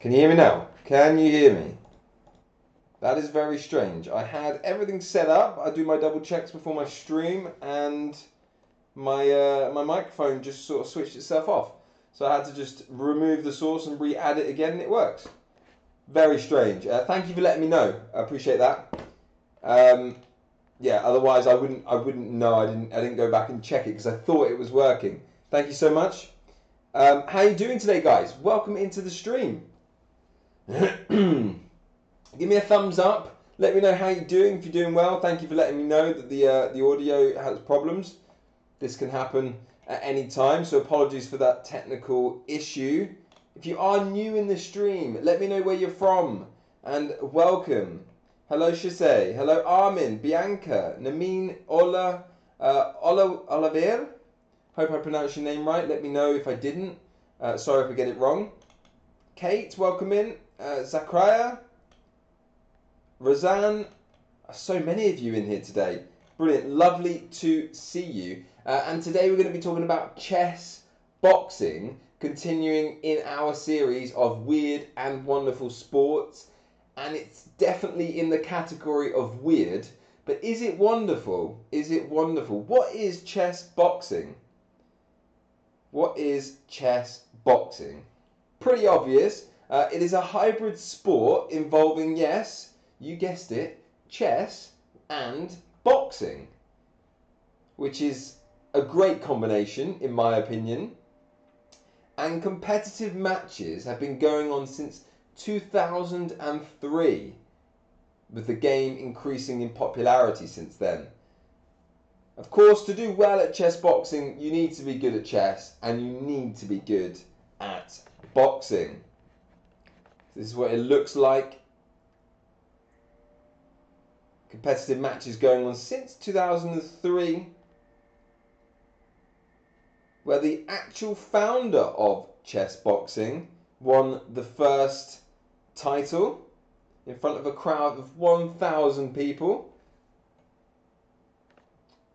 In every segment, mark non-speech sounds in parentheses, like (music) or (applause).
Can you hear me now? Can you hear me? That is very strange. I had everything set up. I do my double checks before my stream, and my uh, my microphone just sort of switched itself off. So I had to just remove the source and re-add it again, and it works. Very strange. Uh, thank you for letting me know. I appreciate that. Um, yeah. Otherwise, I wouldn't I wouldn't know. I didn't I didn't go back and check it because I thought it was working. Thank you so much. Um, how are you doing today, guys? Welcome into the stream. (clears throat) Give me a thumbs up. Let me know how you're doing. If you're doing well, thank you for letting me know that the uh, the audio has problems. This can happen at any time, so apologies for that technical issue. If you are new in the stream, let me know where you're from and welcome. Hello, Shise. Hello, Armin, Bianca, Namin, Ola, uh, Ola Oliver. Hope I pronounced your name right. Let me know if I didn't. Uh, sorry if I get it wrong. Kate, welcome in. Uh, Zachariah, Razan, so many of you in here today. Brilliant, lovely to see you. Uh, and today we're going to be talking about chess boxing, continuing in our series of weird and wonderful sports. And it's definitely in the category of weird, but is it wonderful? Is it wonderful? What is chess boxing? What is chess boxing? Pretty obvious. Uh, it is a hybrid sport involving, yes, you guessed it, chess and boxing, which is a great combination, in my opinion. And competitive matches have been going on since 2003, with the game increasing in popularity since then. Of course, to do well at chess boxing, you need to be good at chess and you need to be good at boxing. This is what it looks like competitive matches going on since 2003, where the actual founder of chess boxing won the first title in front of a crowd of 1,000 people.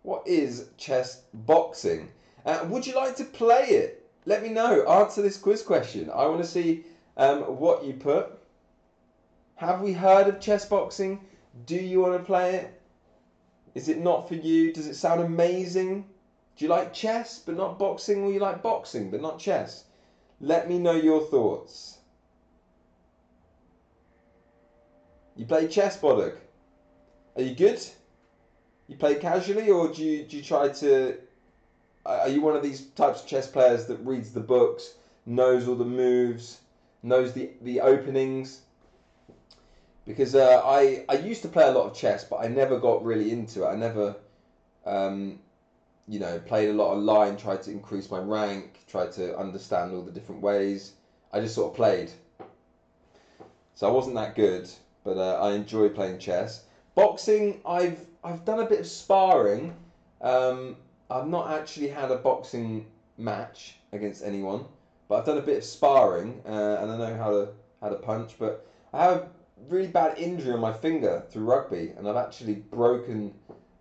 What is chess boxing? Uh, would you like to play it? Let me know. Answer this quiz question. I want to see um, what you put. Have we heard of chess boxing? Do you want to play it? Is it not for you? Does it sound amazing? Do you like chess but not boxing, or you like boxing but not chess? Let me know your thoughts. You play chess, Boduk? Are you good? You play casually, or do you, do you try to? Are you one of these types of chess players that reads the books, knows all the moves, knows the the openings? because uh, I I used to play a lot of chess, but I never got really into it. I never, um, you know, played a lot of line, tried to increase my rank, tried to understand all the different ways. I just sort of played. So I wasn't that good, but uh, I enjoy playing chess. Boxing, I've I've done a bit of sparring. Um, I've not actually had a boxing match against anyone, but I've done a bit of sparring uh, and I know how to how to punch. But I have a really bad injury on my finger through rugby, and I've actually broken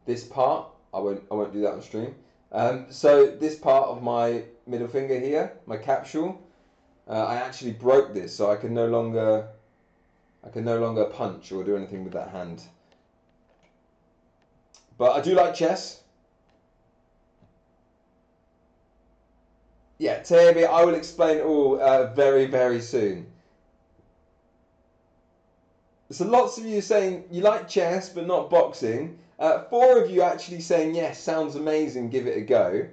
this part. I won't I won't do that on stream. Um, so this part of my middle finger here, my capsule, uh, I actually broke this, so I can no longer I can no longer punch or do anything with that hand. But I do like chess. Yeah, Tabi, I will explain it all uh, very, very soon. So lots of you saying you like chess but not boxing. Uh, four of you actually saying yes, sounds amazing, give it a go.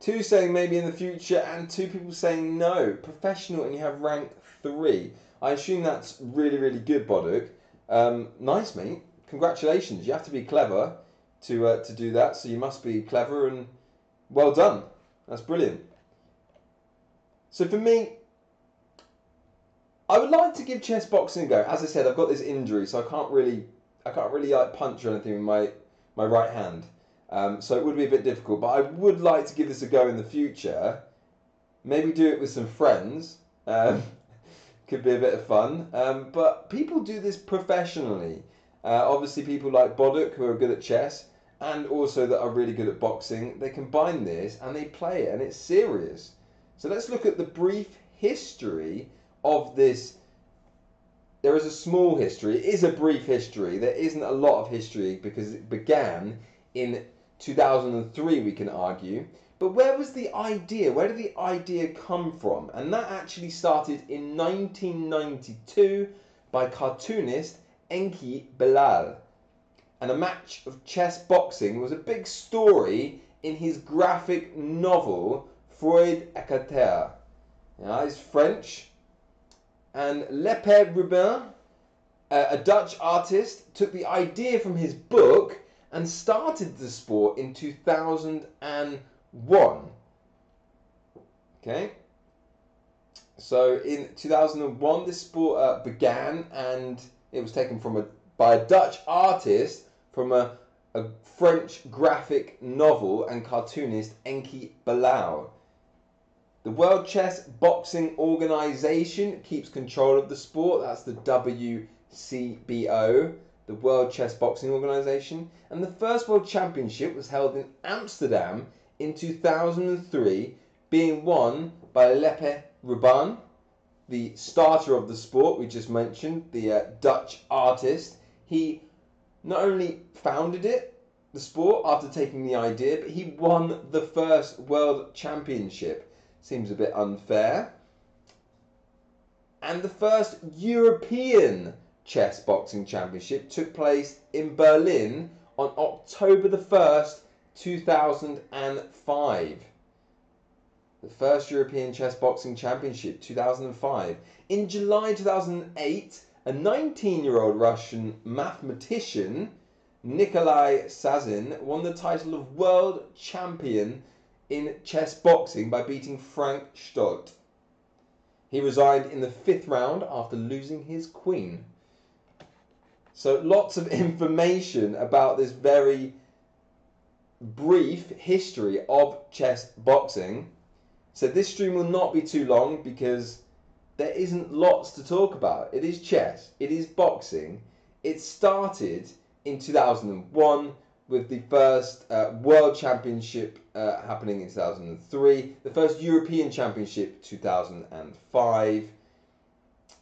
Two saying maybe in the future, and two people saying no, professional, and you have rank three. I assume that's really, really good, Boduk. Um, nice, mate. Congratulations. You have to be clever to uh, to do that, so you must be clever and well done. That's brilliant. So for me, I would like to give chess boxing a go. As I said, I've got this injury, so I can't really, I can't really like punch or anything with my my right hand. Um, so it would be a bit difficult. But I would like to give this a go in the future. Maybe do it with some friends. Um, (laughs) could be a bit of fun. Um, but people do this professionally. Uh, obviously, people like Boduk who are good at chess and also that are really good at boxing. They combine this and they play it, and it's serious. So let's look at the brief history of this. There is a small history, it is a brief history. There isn't a lot of history because it began in 2003, we can argue. But where was the idea? Where did the idea come from? And that actually started in 1992 by cartoonist Enki Bilal. And a match of chess boxing was a big story in his graphic novel Froid Équateur. Now, he's French. And Iepe Rubingh, a Dutch artist, took the idea from his book and started the sport in 2001. Okay. So in 2001, this sport uh, began, and it was taken from a by a Dutch artist from a, a French graphic novel and cartoonist Enki Bilal. The World Chess Boxing Organization keeps control of the sport. That's the WCBO, the World Chess Boxing Organization. And the first World Championship was held in Amsterdam in 2003, being won by Iepe Rubingh, the starter of the sport we just mentioned, the uh, Dutch artist. He not only founded it, the sport, after taking the idea, but he won the first World Championship. Seems a bit unfair. And the first European Chess Boxing Championship took place in Berlin on October the 1st, 2005. The first European Chess Boxing Championship, 2005. In July 2008, a 19 year old Russian mathematician, Nikolai Sazhin, won the title of World Champion in chess boxing by beating Frank Stoldt. He resigned in the fifth round after losing his queen. So, lots of (laughs) information about this very brief history of chess boxing. So, this stream will not be too long because there isn't lots to talk about. It is chess, it is boxing. It started in 2001 with the first uh, World Championship uh, happening in 2003, the first European Championship 2005,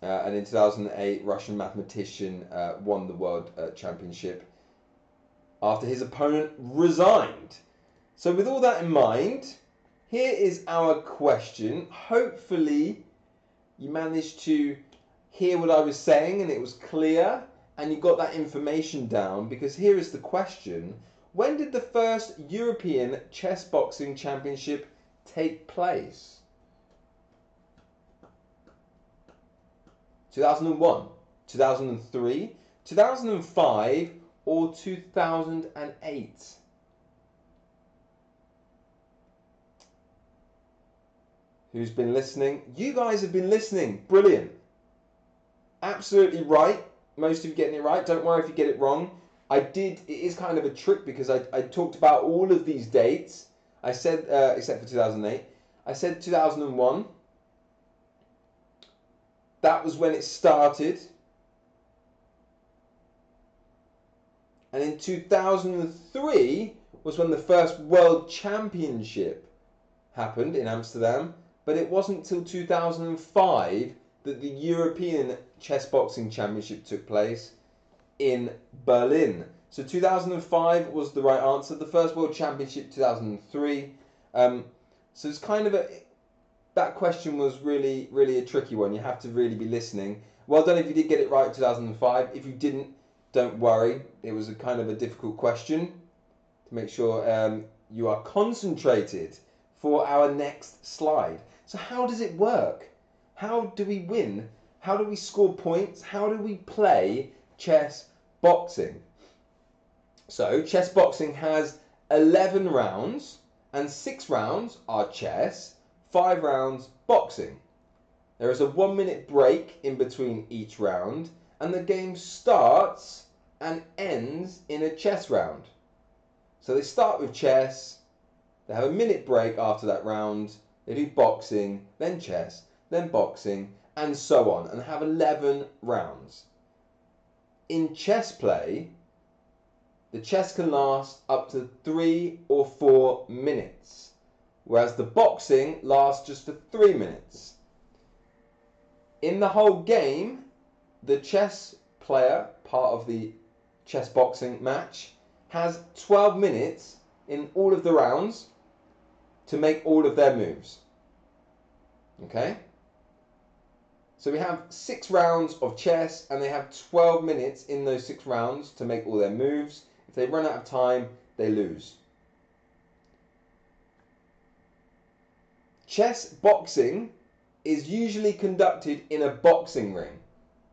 uh, and in 2008, Russian mathematician uh, won the World uh, Championship after his opponent resigned. So, with all that in mind, here is our question. Hopefully, you managed to hear what I was saying and it was clear and you got that information down because here is the question when did the first European Chess Boxing Championship take place? 2001, 2003, 2005, or 2008? Who's been listening? You guys have been listening. Brilliant. Absolutely right. Most of you getting it right. Don't worry if you get it wrong. I did. It is kind of a trick because I, I talked about all of these dates. I said, uh, except for 2008, I said 2001. That was when it started. And in 2003 was when the first World Championship happened in Amsterdam. But it wasn't till 2005 that the European Chess Boxing Championship took place in Berlin. So 2005 was the right answer. The first World Championship 2003. Um, so it's kind of a that question was really really a tricky one. You have to really be listening. Well done if you did get it right 2005. If you didn't, don't worry. It was a kind of a difficult question to make sure um, you are concentrated for our next slide. So how does it work? How do we win? How do we score points? How do we play chess boxing. So, chess boxing has 11 rounds, and six rounds are chess, five rounds boxing. There is a one minute break in between each round, and the game starts and ends in a chess round. So they start with chess, they have a minute break after that round, they do boxing, then chess, then boxing, and so on, and have 11 rounds in chess play, the chess can last up to three or four minutes. whereas the boxing lasts just for three minutes. In the whole game, the chess player, part of the chess boxing match, has 12 minutes in all of the rounds to make all of their moves. Okay? So we have six rounds of chess, and they have 12 minutes in those six rounds to make all their moves. If they run out of time, they lose. Chess boxing is usually conducted in a boxing ring.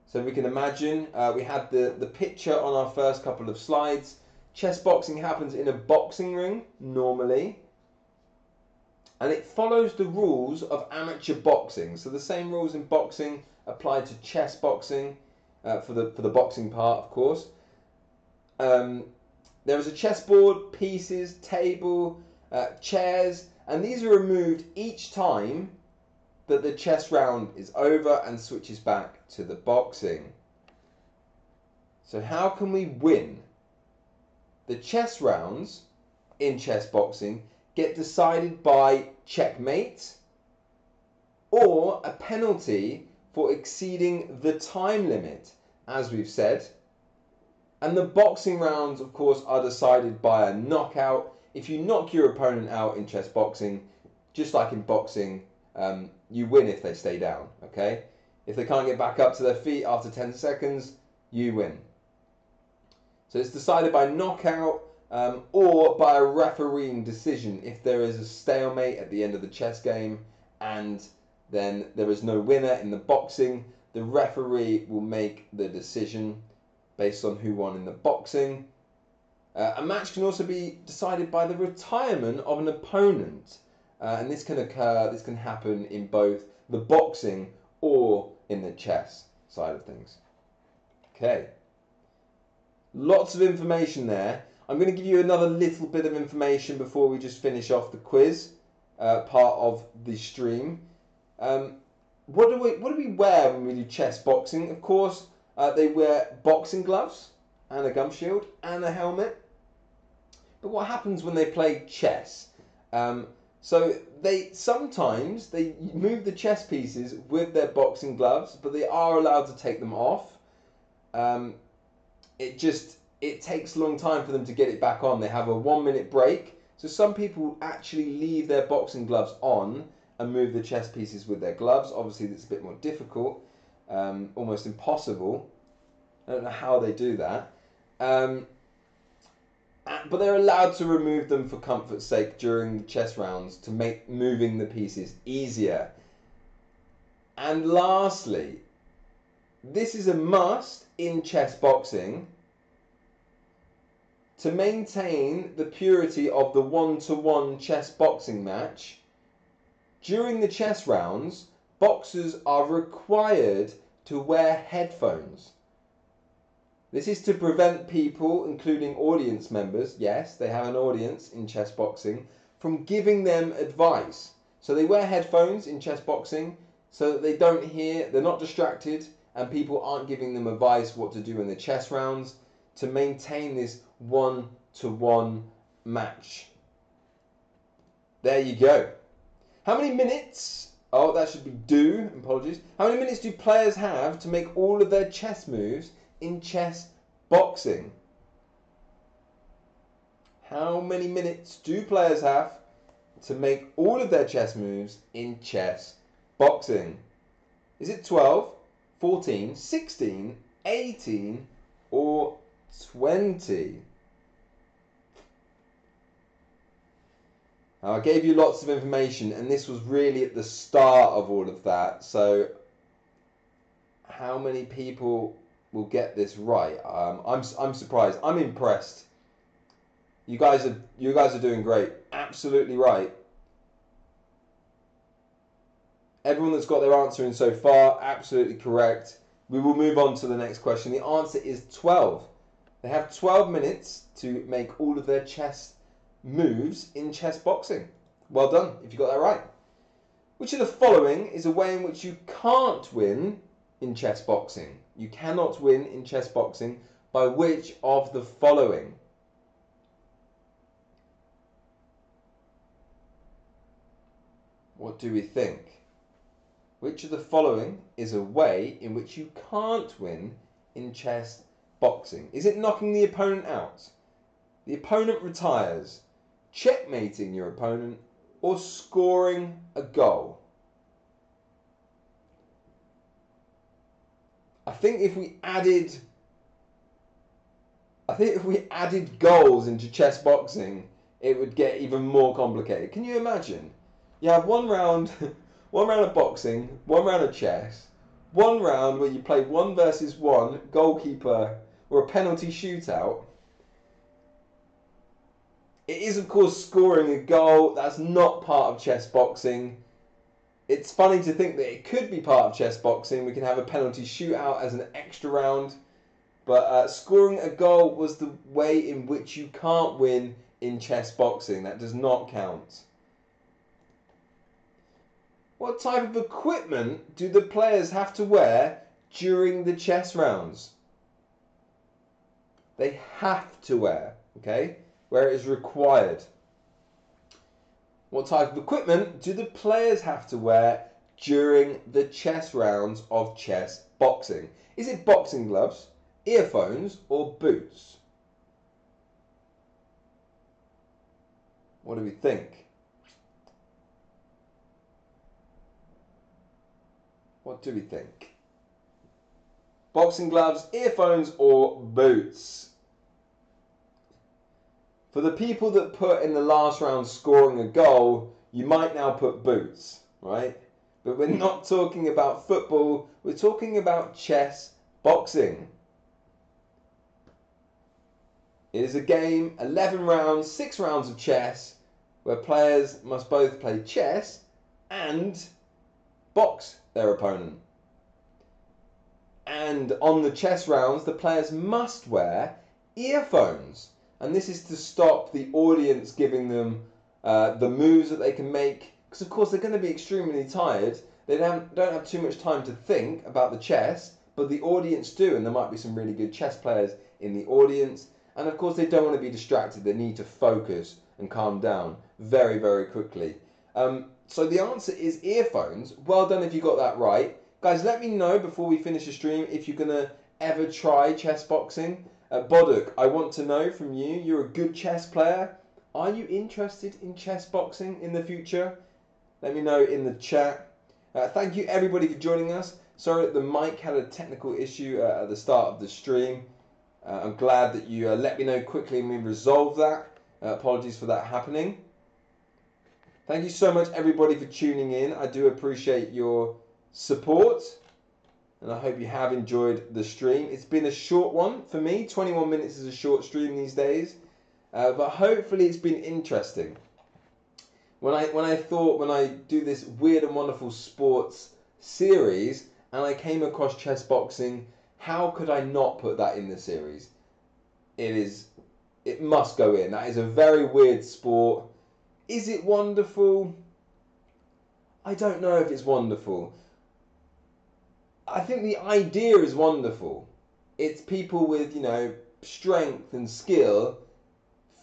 So we can imagine uh, we had the, the picture on our first couple of slides. Chess boxing happens in a boxing ring normally. And it follows the rules of amateur boxing. So the same rules in boxing apply to chess boxing uh, for the for the boxing part, of course. Um, there is a chessboard, pieces, table, uh, chairs, and these are removed each time that the chess round is over and switches back to the boxing. So how can we win? The chess rounds in chess boxing get decided by checkmate or a penalty for exceeding the time limit, as we've said. And the boxing rounds, of course, are decided by a knockout. If you knock your opponent out in chess boxing, just like in boxing, um, you win if they stay down, okay? If they can't get back up to their feet after 10 seconds, you win. So it's decided by knockout um, or by a refereeing decision if there is a stalemate at the end of the chess game and then there is no winner in the boxing, the referee will make the decision based on who won in the boxing. Uh, a match can also be decided by the retirement of an opponent. Uh, and this can occur, this can happen in both the boxing or in the chess side of things. Okay. Lots of information there. I'm going to give you another little bit of information before we just finish off the quiz uh, part of the stream. Um, what do we what do we wear when we do chess boxing? Of course, uh, they wear boxing gloves and a gum shield and a helmet. But what happens when they play chess? Um, so they sometimes they move the chess pieces with their boxing gloves, but they are allowed to take them off. Um, it just it takes a long time for them to get it back on. They have a one minute break. So some people actually leave their boxing gloves on and move the chess pieces with their gloves. Obviously, it's a bit more difficult, um, almost impossible. I don't know how they do that. Um, but they're allowed to remove them for comfort's sake during the chess rounds to make moving the pieces easier. And lastly, this is a must in chess boxing to maintain the purity of the one-to-one chess boxing match. During the chess rounds, boxers are required to wear headphones. This is to prevent people, including audience members, yes, they have an audience in chess boxing, from giving them advice. So they wear headphones in chess boxing so that they don't hear, they're not distracted, and people aren't giving them advice what to do in the chess rounds to maintain this one to one match. There you go. How many minutes? Oh, that should be do. Apologies. How many minutes do players have to make all of their chess moves in chess boxing? How many minutes do players have to make all of their chess moves in chess boxing? Is it 12, 14, 16, 18, or 20? Now, I gave you lots of information, and this was really at the start of all of that. So, how many people will get this right. Um, I'm I'm surprised. I'm impressed. You guys are you guys are doing great. Absolutely right. Everyone that's got their answer in so far, absolutely correct. We will move on to the next question. The answer is 12. They have 12 minutes to make all of their chess moves in chess boxing. Well done if you got that right. Which of the following is a way in which you can't win in chess boxing? You cannot win in chess boxing by which of the following? What do we think? Which of the following is a way in which you can't win in chess boxing? Is it knocking the opponent out? The opponent retires, checkmating your opponent, or scoring a goal? I think if we added I think if we added goals into chess boxing, it would get even more complicated. Can you imagine? You have one round (laughs) one round of boxing, one round of chess, one round where you play one versus one, goalkeeper, or a penalty shootout. It is, of course, scoring a goal. That's not part of chess boxing. It's funny to think that it could be part of chess boxing. We can have a penalty shootout as an extra round. But uh, scoring a goal was the way in which you can't win in chess boxing. That does not count. What type of equipment do the players have to wear during the chess rounds? They have to wear, okay? Where it is required. What type of equipment do the players have to wear during the chess rounds of chess boxing? Is it boxing gloves, earphones, or boots? What do we think? What do we think? Boxing gloves, earphones, or boots? For the people that put in the last round scoring a goal, you might now put boots, right? But we're not hmm. talking about football, we're talking about chess boxing. It is a game, 11 rounds, 6 rounds of chess, where players must both play chess and box their opponent. And on the chess rounds, the players must wear earphones. And this is to stop the audience giving them uh, the moves that they can make. Because, of course, they're going to be extremely tired. They don't, don't have too much time to think about the chess, but the audience do. And there might be some really good chess players in the audience. And, of course, they don't want to be distracted. They need to focus and calm down very, very quickly. Um, so the answer is earphones. Well done if you got that right. Guys, let me know before we finish the stream if you're going to ever try chess boxing. Uh, Boduk, I want to know from you. You're a good chess player. Are you interested in chess boxing in the future? Let me know in the chat. Uh, thank you everybody for joining us. Sorry that the mic had a technical issue uh, at the start of the stream. Uh, I'm glad that you uh, let me know quickly and we resolved that. Uh, apologies for that happening. Thank you so much, everybody, for tuning in. I do appreciate your support, and I hope you have enjoyed the stream. It's been a short one for me. 21 minutes is a short stream these days, uh, but hopefully it's been interesting. When I when I thought when I do this weird and wonderful sports series, and I came across chess boxing, how could I not put that in the series? It is, it must go in. That is a very weird sport is it wonderful? I don't know if it's wonderful. I think the idea is wonderful. It's people with, you know, strength and skill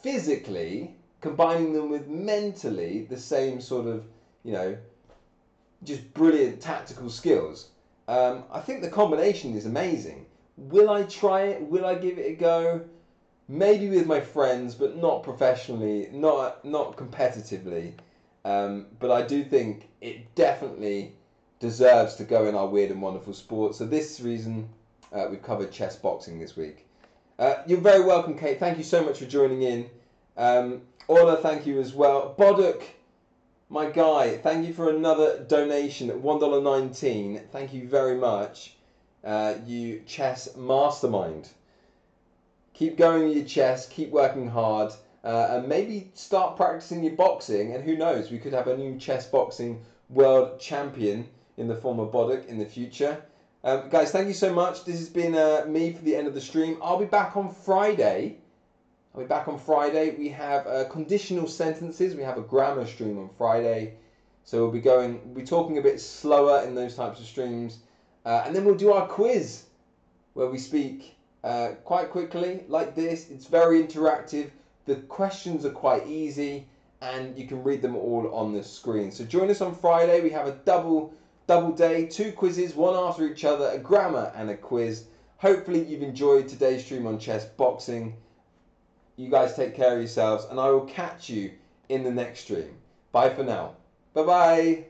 physically combining them with mentally the same sort of, you know, just brilliant tactical skills. Um, I think the combination is amazing. Will I try it? Will I give it a go? maybe with my friends, but not professionally, not not competitively. Um, but I do think it definitely deserves to go in our weird and wonderful sport. So this reason uh, we've covered chess boxing this week. Uh, you're very welcome, Kate. Thank you so much for joining in. Um, Ola, thank you as well. Boduk, my guy, thank you for another donation at one dollar nineteen. Thank you very much. Uh, you chess mastermind keep going with your chess, keep working hard, uh, and maybe start practicing your boxing. And who knows, we could have a new chess boxing world champion in the form of Boduk in the future. Um, guys, thank you so much. This has been uh, me for the end of the stream. I'll be back on Friday. I'll be back on Friday. We have uh, conditional sentences. We have a grammar stream on Friday. So we'll be going, we'll be talking a bit slower in those types of streams. Uh, and then we'll do our quiz where we speak uh, quite quickly like this. It's very interactive. The questions are quite easy, and you can read them all on the screen. So join us on Friday. We have a double double day, two quizzes, one after each other, a grammar and a quiz. Hopefully you've enjoyed today's stream on chess boxing. You guys take care of yourselves, and I will catch you in the next stream. Bye for now. Bye bye.